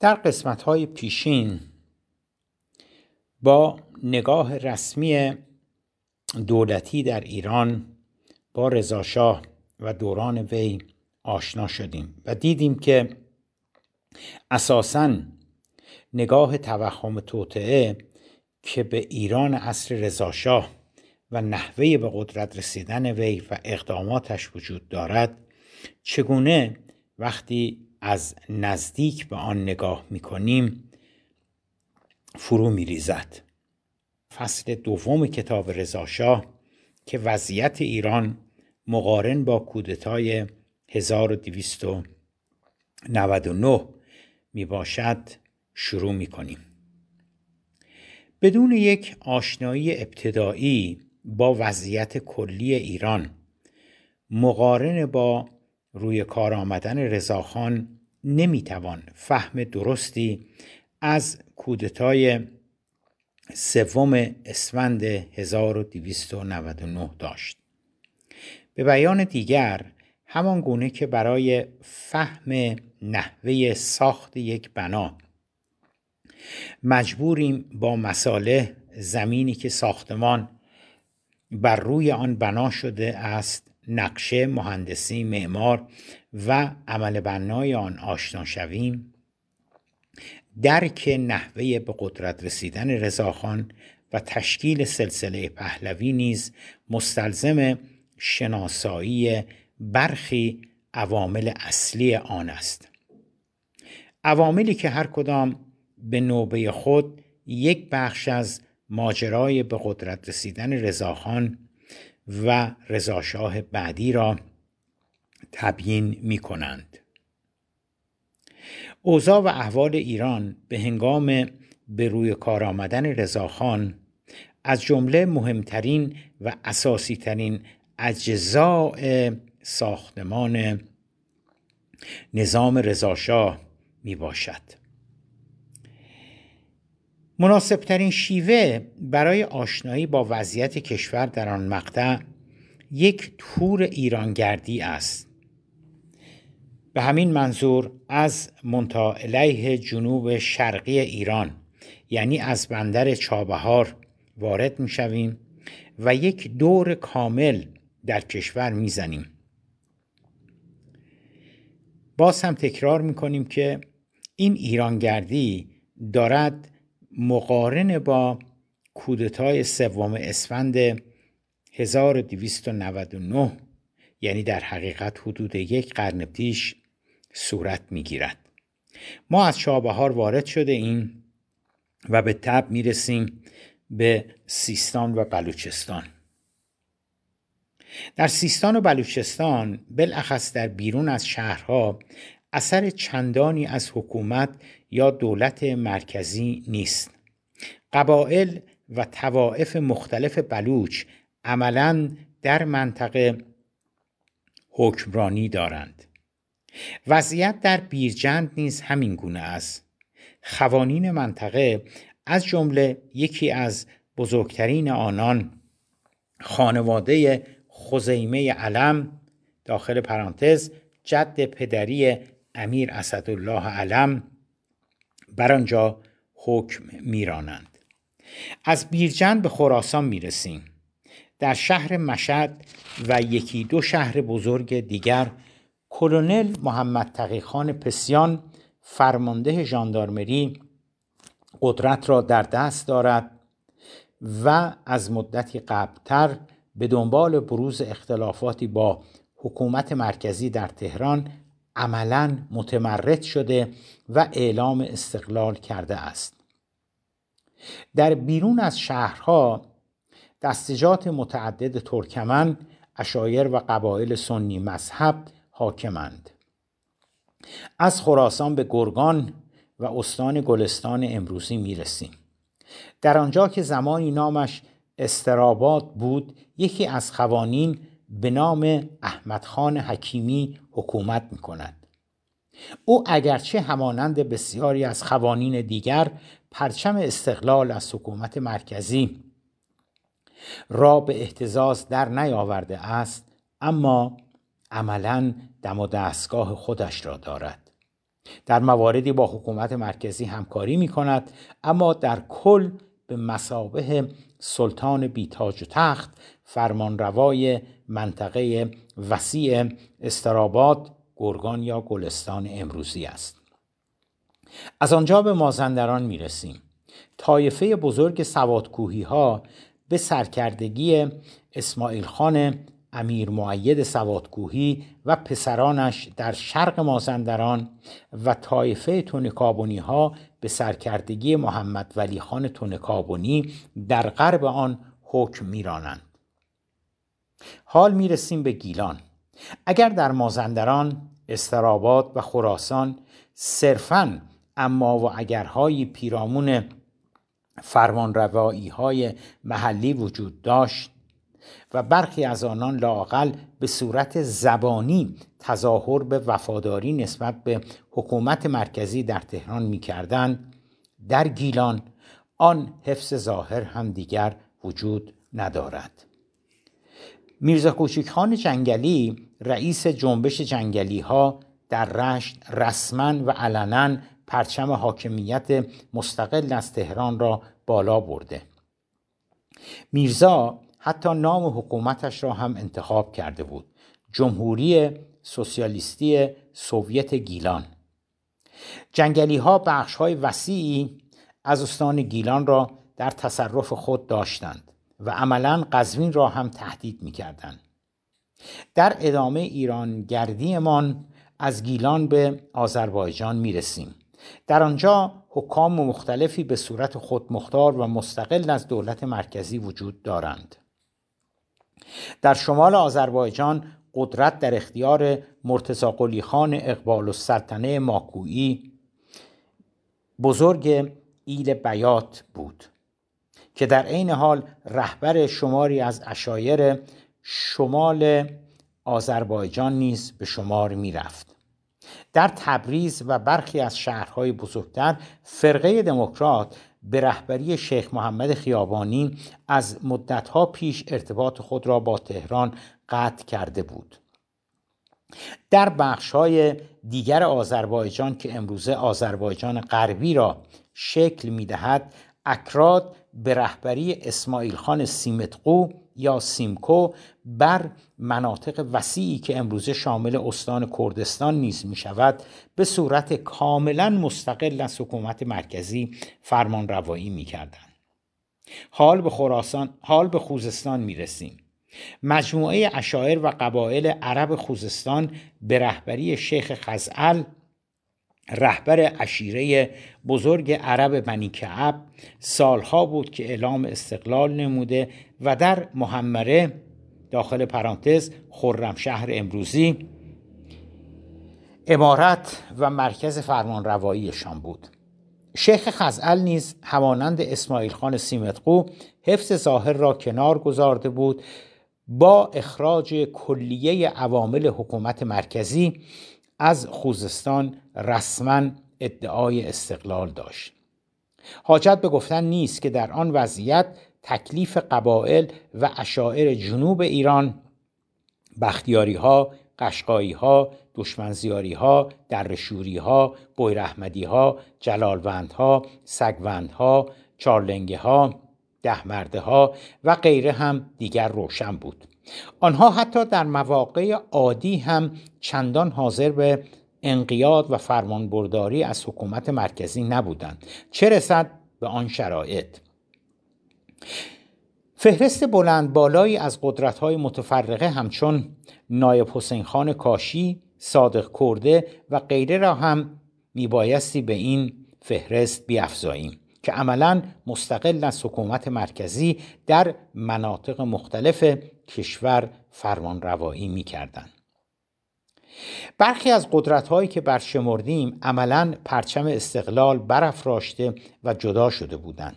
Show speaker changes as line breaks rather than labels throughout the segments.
در قسمت های پیشین با نگاه رسمی دولتی در ایران با رضاشاه و دوران وی آشنا شدیم و دیدیم که اساسا نگاه توهم توطعه که به ایران عصر رضاشاه و نحوه به قدرت رسیدن وی و اقداماتش وجود دارد چگونه وقتی از نزدیک به آن نگاه می‌کنیم فرو میریزد فصل دوم کتاب رضاشاه که وضعیت ایران مقارن با کودتای 1299 می باشد شروع می کنیم. بدون یک آشنایی ابتدایی با وضعیت کلی ایران مقارن با روی کار آمدن رضاخان نمی‌توان فهم درستی از کودتای سوم اسفند 1299 داشت. به بیان دیگر همان گونه که برای فهم نحوه ساخت یک بنا مجبوریم با مساله زمینی که ساختمان بر روی آن بنا شده است نقشه مهندسی معمار و عمل بنای آن آشنا شویم. درک نحوه به قدرت رسیدن رضاخان و تشکیل سلسله پهلوی نیز مستلزم شناسایی برخی عوامل اصلی آن است. عواملی که هر کدام به نوبه خود یک بخش از ماجرای به قدرت رسیدن رضاخان و رضاشاه بعدی را تبیین می کنند. اوضاع و احوال ایران به هنگام به روی کار آمدن رضاخان از جمله مهمترین و اساسی ترین اجزاء ساختمان نظام رضاشاه می باشد. مناسبترین شیوه برای آشنایی با وضعیت کشور در آن مقطع یک تور ایرانگردی است به همین منظور از منتا علیه جنوب شرقی ایران یعنی از بندر چابهار وارد می شویم و یک دور کامل در کشور می زنیم. باز هم تکرار می کنیم که این ایرانگردی دارد مقارن با کودتای سوم اسفند 1299 یعنی در حقیقت حدود یک قرن پیش صورت می‌گیرد. ما از چابهار وارد شده این و به تب می‌رسیم به سیستان و بلوچستان. در سیستان و بلوچستان بالاخص در بیرون از شهرها اثر چندانی از حکومت یا دولت مرکزی نیست. قبائل و توائف مختلف بلوچ عملا در منطقه حکمرانی دارند. وضعیت در بیرجند نیز همین گونه است. خوانین منطقه از جمله یکی از بزرگترین آنان خانواده خزیمه علم داخل پرانتز جد پدری امیر اسدالله علم بر آنجا حکم میرانند. از بیرجند به خراسان می‌رسیم. در شهر مشد و یکی دو شهر بزرگ دیگر کلونل محمد تقیخان پسیان فرمانده ژاندارمری قدرت را در دست دارد و از مدتی قبلتر به دنبال بروز اختلافاتی با حکومت مرکزی در تهران عملا متمرد شده و اعلام استقلال کرده است. در بیرون از شهرها دستجات متعدد ترکمن اشایر و قبایل سنی مذهب حاکمند از خراسان به گرگان و استان گلستان امروزی می‌رسیم در آنجا که زمانی نامش استراباد بود یکی از خوانین به نام احمد خان حکیمی حکومت می کند. او اگرچه همانند بسیاری از خوانین دیگر پرچم استقلال از حکومت مرکزی را به احتزاز در نیاورده است اما عملا دم و دستگاه خودش را دارد. در مواردی با حکومت مرکزی همکاری می کند اما در کل به مسابه سلطان بیتاج و تخت فرمانروای منطقه وسیع استراباد گرگان یا گلستان امروزی است. از آنجا به مازندران می رسیم طایفه بزرگ سوادکوهی ها به سرکردگی اسماعیل خان امیر معید سوادکوهی و پسرانش در شرق مازندران و طایفه تونکابونی ها به سرکردگی محمد ولی خان تونکابونی در غرب آن حکم میرانند. حال می‌رسیم به گیلان. اگر در مازندران استراباد و خراسان صرفا اما و اگرهای پیرامون فرمانروایی های محلی وجود داشت و برخی از آنان لاقل به صورت زبانی تظاهر به وفاداری نسبت به حکومت مرکزی در تهران می‌کردند. در گیلان آن حفظ ظاهر هم دیگر وجود ندارد. میرزا کوچیک خان جنگلی رئیس جنبش جنگلی ها در رشت رسما و علنا پرچم حاکمیت مستقل از تهران را بالا برده. میرزا حتی نام حکومتش را هم انتخاب کرده بود جمهوری سوسیالیستی سوویت گیلان جنگلی ها بخش های وسیعی از استان گیلان را در تصرف خود داشتند و عملا قزوین را هم تهدید می کردند. در ادامه ایران گردیمان از گیلان به آذربایجان می رسیم. در آنجا حکام مختلفی به صورت خودمختار و مستقل از دولت مرکزی وجود دارند. در شمال آذربایجان قدرت در اختیار مرتزا قلی خان اقبال السلطنه ماکویی بزرگ ایل بیات بود که در عین حال رهبر شماری از اشایر شمال آذربایجان نیز به شمار می رفت. در تبریز و برخی از شهرهای بزرگتر فرقه دموکرات به رهبری شیخ محمد خیابانی از مدتها پیش ارتباط خود را با تهران قطع کرده بود. در بخشهای دیگر آذربایجان که امروزه آذربایجان غربی را شکل می دهد اکراد به رهبری اسماعیل خان سیمتقو یا سیمکو بر مناطق وسیعی که امروزه شامل استان کردستان نیز می شود به صورت کاملا مستقل از حکومت مرکزی فرمان روایی می کردن. حال به خراسان حال به خوزستان می رسیم. مجموعه اشاعر و قبایل عرب خوزستان به رهبری شیخ خزعل رهبر اشیره بزرگ عرب بنی کعب سالها بود که اعلام استقلال نموده و در محمره داخل پرانتز شهر امروزی امارت و مرکز فرمان رواییشان بود. شیخ خزعل نیز همانند اسماعیل خان سیمتقو حفظ ظاهر را کنار گذارده بود با اخراج کلیه عوامل حکومت مرکزی از خوزستان رسما ادعای استقلال داشت حاجت به گفتن نیست که در آن وضعیت تکلیف قبایل و اشاعر جنوب ایران بختیاری ها، قشقایی ها، دشمنزیاری ها، درشوری ها، بویرحمدی ها، جلالوند ها، سگوند ها، چارلنگه ها، دهمرده ها و غیره هم دیگر روشن بود. آنها حتی در مواقع عادی هم چندان حاضر به انقیاد و فرمانبرداری از حکومت مرکزی نبودند. چه رسد به آن شرایط؟ فهرست بلند بالایی از قدرت‌های متفرقه همچون نایب حسین خان کاشی، صادق کرده و غیره را هم میبایستی به این فهرست بیافزاییم. که عملا مستقل از حکومت مرکزی در مناطق مختلف کشور فرمان روایی می کردن. برخی از قدرت هایی که برشمردیم عملا پرچم استقلال برافراشته و جدا شده بودند.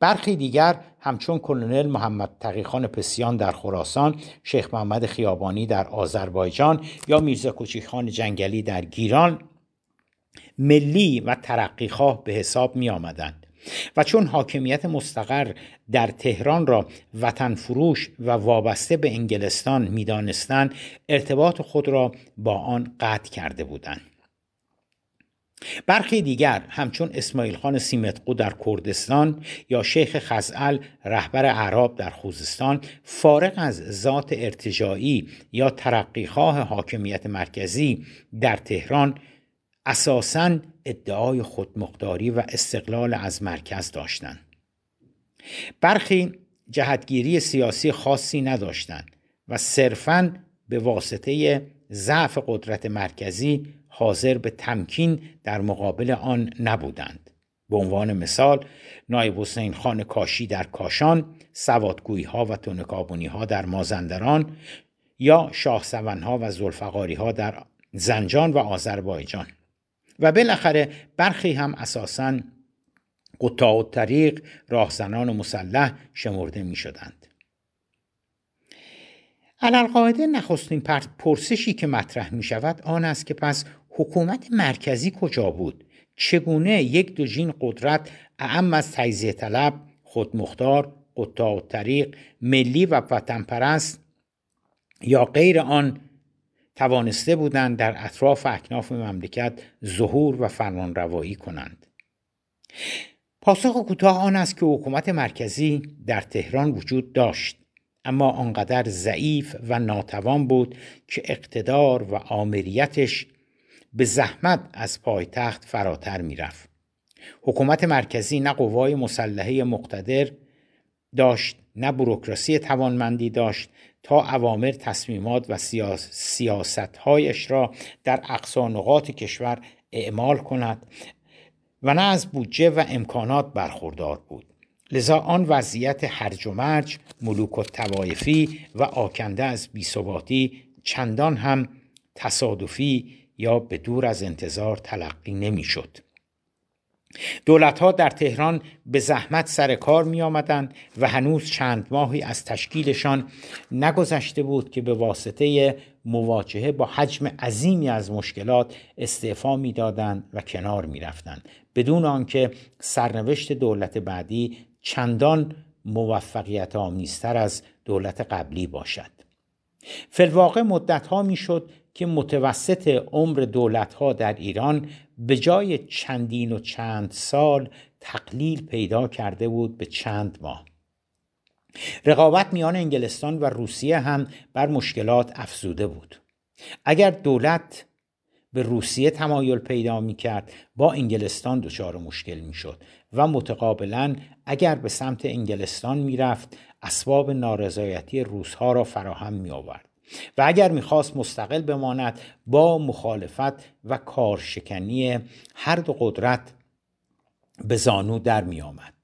برخی دیگر همچون کلونل محمد تقیخان پسیان در خراسان، شیخ محمد خیابانی در آذربایجان یا میرزا کوچیخان جنگلی در گیران ملی و ترقیخواه به حساب می آمدند و چون حاکمیت مستقر در تهران را وطن فروش و وابسته به انگلستان می‌دانستند ارتباط خود را با آن قطع کرده بودند. برخی دیگر همچون اسماعیل خان سیمتقو در کردستان یا شیخ خزعل رهبر عرب در خوزستان فارغ از ذات ارتجاعی یا ترقیخواه حاکمیت مرکزی در تهران اساساً ادعای خودمختاری و استقلال از مرکز داشتند. برخی جهتگیری سیاسی خاصی نداشتند و صرفاً به واسطه ضعف قدرت مرکزی حاضر به تمکین در مقابل آن نبودند به عنوان مثال نایب حسین خان کاشی در کاشان سوادگویی ها و تنکابونی ها در مازندران یا شاه ها و زلفقاری ها در زنجان و آذربایجان و بالاخره برخی هم اساساً قطاع طریق راهزنان مسلح شمرده می شدند. علالقاعده نخستین پرسشی که مطرح می شود آن است که پس حکومت مرکزی کجا بود چگونه یک دوژین قدرت اعم از تجزیه طلب خودمختار قطاع طریق ملی و وطن پرست یا غیر آن توانسته بودند در اطراف اکناف مملکت ظهور و فرمانروایی کنند. پاسخ کوتاه آن است که حکومت مرکزی در تهران وجود داشت اما آنقدر ضعیف و ناتوان بود که اقتدار و آمریتش به زحمت از پایتخت فراتر می‌رفت. حکومت مرکزی نه قوای مسلحه مقتدر داشت نه بروکراسی توانمندی داشت تا اوامر تصمیمات و سیاستهایش را در اقصا نقاط کشور اعمال کند و نه از بودجه و امکانات برخوردار بود لذا آن وضعیت هرج و مرج ملوک و توایفی و آکنده از بیثباتی چندان هم تصادفی یا به دور از انتظار تلقی نمی‌شد. دولت ها در تهران به زحمت سر کار می آمدن و هنوز چند ماهی از تشکیلشان نگذشته بود که به واسطه مواجهه با حجم عظیمی از مشکلات استعفا می‌دادند و کنار می رفتن. بدون آنکه سرنوشت دولت بعدی چندان موفقیت آمیزتر از دولت قبلی باشد. فلواقع مدت ها می شد که متوسط عمر دولت ها در ایران به جای چندین و چند سال تقلیل پیدا کرده بود به چند ماه. رقابت میان انگلستان و روسیه هم بر مشکلات افزوده بود. اگر دولت به روسیه تمایل پیدا می کرد با انگلستان دچار مشکل می شد و متقابلا اگر به سمت انگلستان می رفت اسباب نارضایتی روسها را فراهم می آورد و اگر می‌خواست مستقل بماند با مخالفت و کارشکنی هر دو قدرت به زانو در می آمد.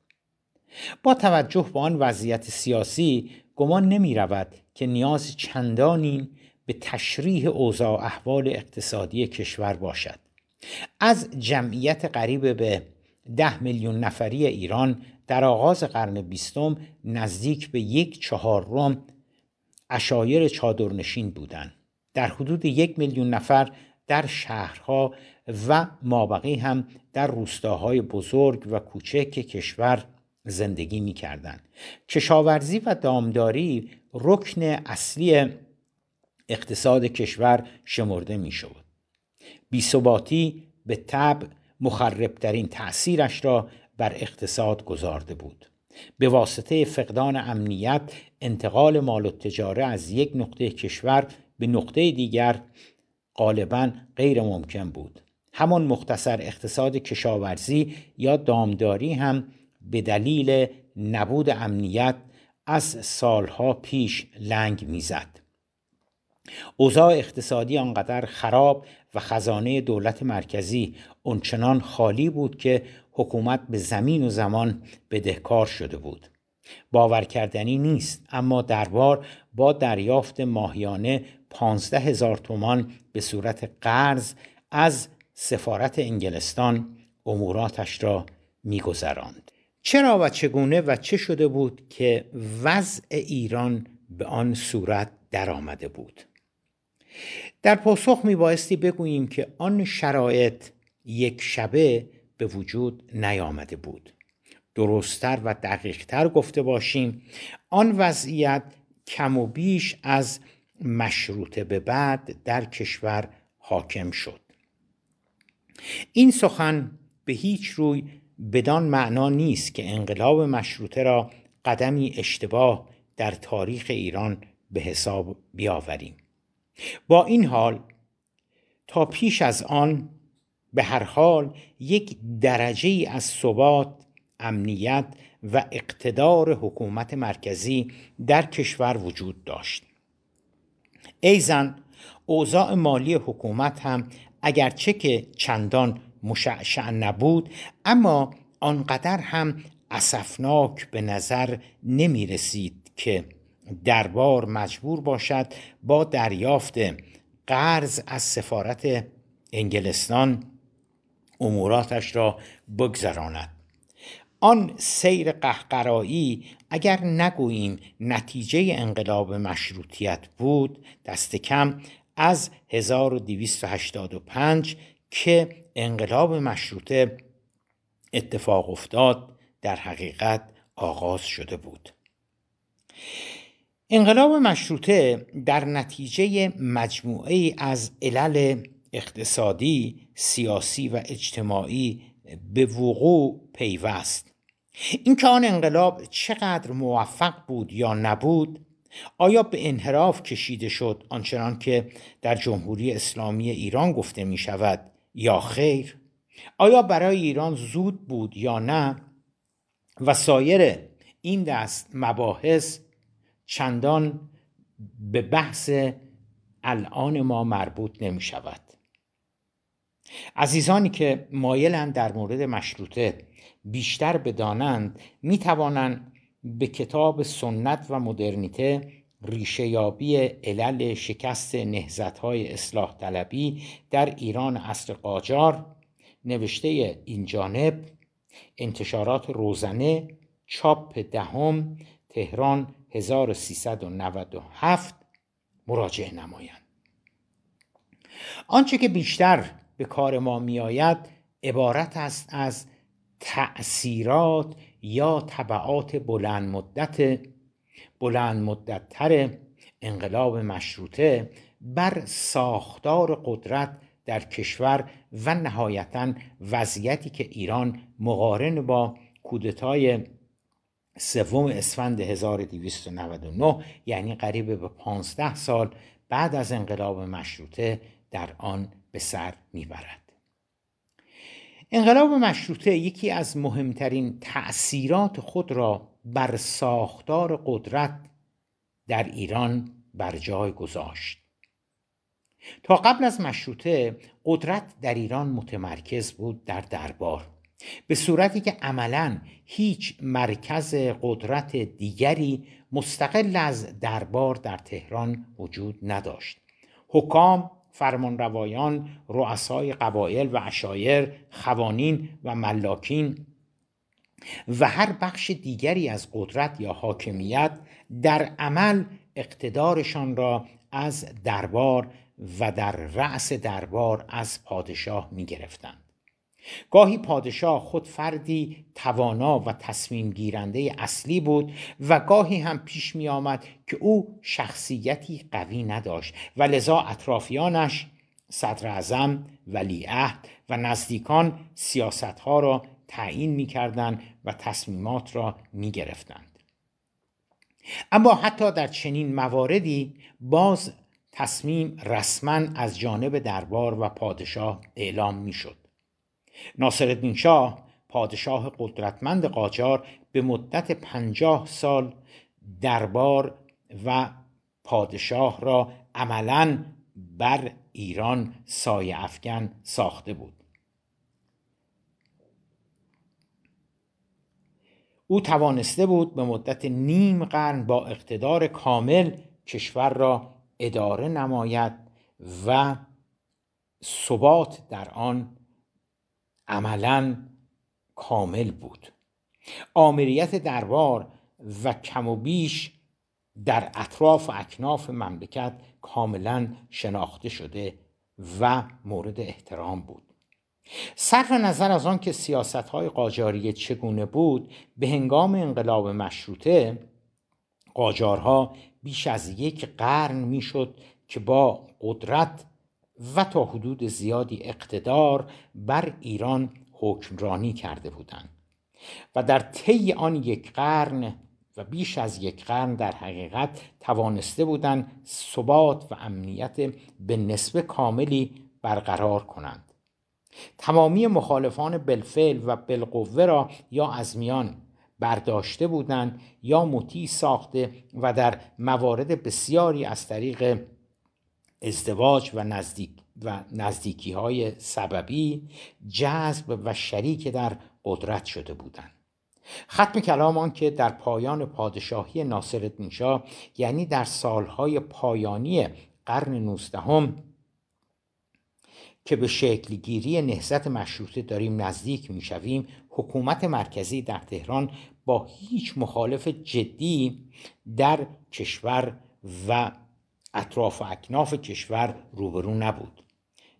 با توجه به آن وضعیت سیاسی گمان نمی رود که نیاز چندانی به تشریح اوضاع احوال اقتصادی کشور باشد از جمعیت قریب به ده میلیون نفری ایران در آغاز قرن بیستم نزدیک به یک چهارم اشایر چادرنشین بودند در حدود یک میلیون نفر در شهرها و مابقی هم در روستاهای بزرگ و کوچک کشور زندگی می کردن. کشاورزی و دامداری رکن اصلی اقتصاد کشور شمرده می شود. بیثباتی به طب مخربترین تأثیرش را بر اقتصاد گذارده بود. به واسطه فقدان امنیت انتقال مال و تجاره از یک نقطه کشور به نقطه دیگر غالبا غیر ممکن بود. همان مختصر اقتصاد کشاورزی یا دامداری هم به دلیل نبود امنیت از سالها پیش لنگ می‌زد. اوضاع اقتصادی آنقدر خراب و خزانه دولت مرکزی اونچنان خالی بود که حکومت به زمین و زمان بدهکار شده بود. باور کردنی نیست اما دربار با دریافت ماهیانه پانزده هزار تومان به صورت قرض از سفارت انگلستان اموراتش را میگذراند. چرا و چگونه و چه شده بود که وضع ایران به آن صورت درآمده بود؟ در پاسخ می بایستی بگوییم که آن شرایط یک شبه به وجود نیامده بود. درستتر و دقیقتر گفته باشیم آن وضعیت کم و بیش از مشروطه به بعد در کشور حاکم شد. این سخن به هیچ روی بدان معنا نیست که انقلاب مشروطه را قدمی اشتباه در تاریخ ایران به حساب بیاوریم. با این حال تا پیش از آن به هر حال یک درجه از ثبات امنیت و اقتدار حکومت مرکزی در کشور وجود داشت. ایزن اوضاع مالی حکومت هم اگرچه که چندان مشعشع نبود اما آنقدر هم اسفناک به نظر نمی رسید که دربار مجبور باشد با دریافت قرض از سفارت انگلستان اموراتش را بگذراند. آن سیر قهقرایی اگر نگوییم نتیجه انقلاب مشروطیت بود دست کم از 1285 که انقلاب مشروطه اتفاق افتاد در حقیقت آغاز شده بود. انقلاب مشروطه در نتیجه مجموعه از علل اقتصادی، سیاسی و اجتماعی به وقوع پیوست. اینکه آن انقلاب چقدر موفق بود یا نبود آیا به انحراف کشیده شد آنچنان که در جمهوری اسلامی ایران گفته می شود یا خیر؟ آیا برای ایران زود بود یا نه؟ و سایر این دست مباحث چندان به بحث الان ما مربوط نمی شود عزیزانی که مایلند در مورد مشروطه بیشتر بدانند می توانند به کتاب سنت و مدرنیته ریشه یابی علل شکست نهزت های اصلاح طلبی در ایران عصر قاجار نوشته این جانب انتشارات روزنه چاپ دهم تهران 1397 مراجعه نمایند. آنچه که بیشتر به کار ما میآید عبارت است از تأثیرات یا طبعات بلند مدت بلند مدتتر انقلاب مشروطه بر ساختار قدرت در کشور و نهایتا وضعیتی که ایران مقارن با کودتای سوم اسفند 1299 یعنی قریب به 15 سال بعد از انقلاب مشروطه در آن به سر می‌برد. انقلاب مشروطه یکی از مهمترین تأثیرات خود را بر ساختار قدرت در ایران بر جای گذاشت. تا قبل از مشروطه قدرت در ایران متمرکز بود در دربار. به صورتی که عملا هیچ مرکز قدرت دیگری مستقل از دربار در تهران وجود نداشت حکام فرمانروایان رؤسای قبایل و عشایر خوانین و ملاکین و هر بخش دیگری از قدرت یا حاکمیت در عمل اقتدارشان را از دربار و در رأس دربار از پادشاه می گرفتند. گاهی پادشاه خود فردی توانا و تصمیم گیرنده اصلی بود و گاهی هم پیش می آمد که او شخصیتی قوی نداشت و لذا اطرافیانش صدر اعظم ولیعهد و نزدیکان سیاستها را تعیین می کردن و تصمیمات را می گرفتند. اما حتی در چنین مواردی باز تصمیم رسما از جانب دربار و پادشاه اعلام می شد. ناصرالدین شاه پادشاه قدرتمند قاجار به مدت پنجاه سال دربار و پادشاه را عملا بر ایران سایه افکن ساخته بود. او توانسته بود به مدت نیم قرن با اقتدار کامل کشور را اداره نماید و ثبات در آن عملا کامل بود. آمریت دربار و کم و بیش در اطراف و اکناف مملکت کاملا شناخته شده و مورد احترام بود. صرف نظر از آن که سیاست های قاجاریه چگونه بود به هنگام انقلاب مشروطه قاجارها بیش از یک قرن می‌شد که با قدرت و تا حدود زیادی اقتدار بر ایران حکمرانی کرده بودند و در طی آن یک قرن و بیش از یک قرن در حقیقت توانسته بودند ثبات و امنیت به نسبه کاملی برقرار کنند. تمامی مخالفان بالفعل و بالقوه را یا از میان برداشته بودند یا مطیع ساخته و در موارد بسیاری از طریق ازدواج و نزدیک و نزدیکی های سببی جذب و شریک در قدرت شده بودند. ختم کلام آن که در پایان پادشاهی ناصرالدین شاه یعنی در سالهای پایانی قرن نوزدهم که به شکلگیری نهضت مشروطه داریم نزدیک می‌شویم حکومت مرکزی در تهران با هیچ مخالف جدی در کشور و اطراف و اکناف کشور روبرو نبود.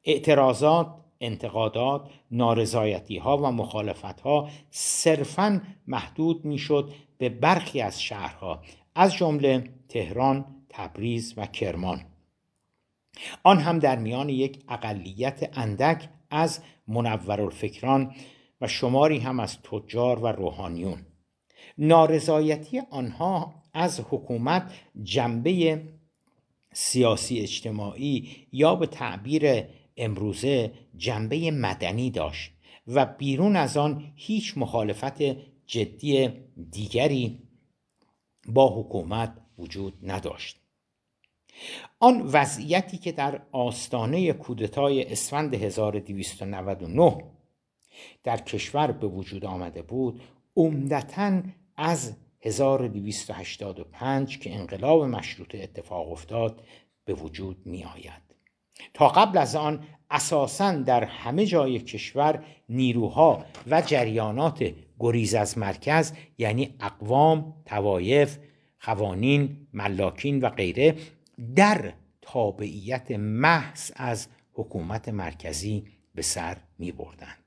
اعتراضات انتقادات نارضایتی ها و مخالفت ها صرفا محدود می‌شد به برخی از شهرها از جمله تهران تبریز و کرمان. آن هم در میان یک اقلیت اندک از منورالفکران و شماری هم از تجار و روحانیون. نارضایتی آنها از حکومت جنبه سیاسی اجتماعی یا به تعبیر امروزه جنبه مدنی داشت و بیرون از آن هیچ مخالفت جدی دیگری با حکومت وجود نداشت. آن وضعیتی که در آستانه کودتای اسفند 1299 در کشور به وجود آمده بود عمدتا از 1285 که انقلاب مشروطه اتفاق افتاد به وجود می آید تا قبل از آن اساسا در همه جای کشور نیروها و جریانات گریز از مرکز یعنی اقوام، توایف، قوانین، ملاکین و غیره در تابعیت محض از حکومت مرکزی به سر می بردند.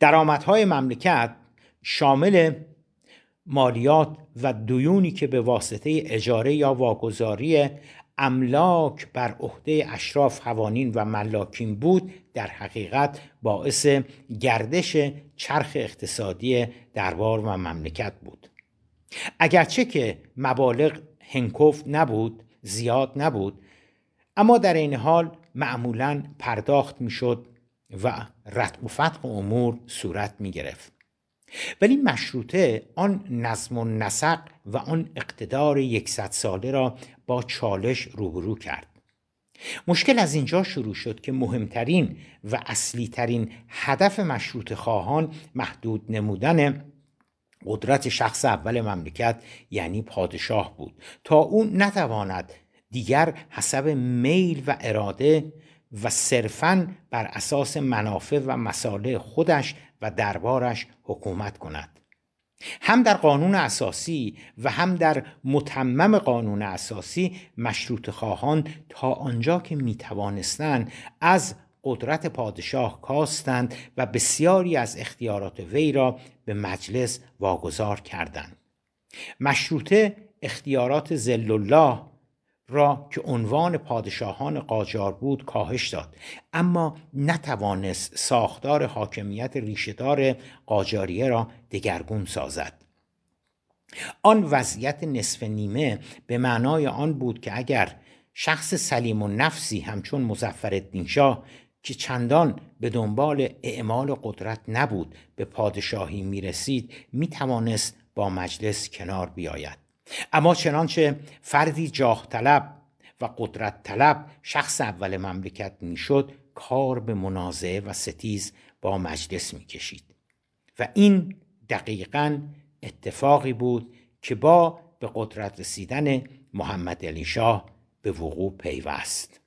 درآمدهای مملکت شامل مالیات و دیونی که به واسطه اجاره یا واگذاری املاک بر عهده اشراف قوانین و ملاکین بود در حقیقت باعث گردش چرخ اقتصادی دربار و مملکت بود. اگرچه که مبالغ هنکوف نبود زیاد نبود اما در این حال معمولا پرداخت می‌شد و رتق و فتق امور صورت می گرفت ولی مشروطه آن نظم و نسق و آن اقتدار یکصد ساله را با چالش روبرو کرد. مشکل از اینجا شروع شد که مهمترین و اصلی ترین هدف مشروط خواهان محدود نمودن قدرت شخص اول مملکت یعنی پادشاه بود. تا او نتواند دیگر حسب میل و اراده و صرفا بر اساس منافع و مساله خودش و دربارش حکومت کند. هم در قانون اساسی و هم در متمم قانون اساسی مشروط خواهان تا آنجا که می توانستند از قدرت پادشاه کاستند و بسیاری از اختیارات وی را به مجلس واگذار کردند. مشروطه اختیارات زل الله را که عنوان پادشاهان قاجار بود کاهش داد. اما نتوانست ساختار حاکمیت ریشهدار قاجاریه را دگرگون سازد. آن وضعیت نصف نیمه به معنای آن بود که اگر شخص سلیم و نفسی همچون مزفر شاه که چندان به دنبال اعمال قدرت نبود به پادشاهی می رسید با مجلس کنار بیاید. اما چنانچه فردی جاه طلب و قدرت طلب شخص اول مملکت می‌شد کار به منازعه و ستیز با مجلس می‌کشید. و این دقیقا اتفاقی بود که با به قدرت رسیدن محمد علی شاه به وقوع پیوست.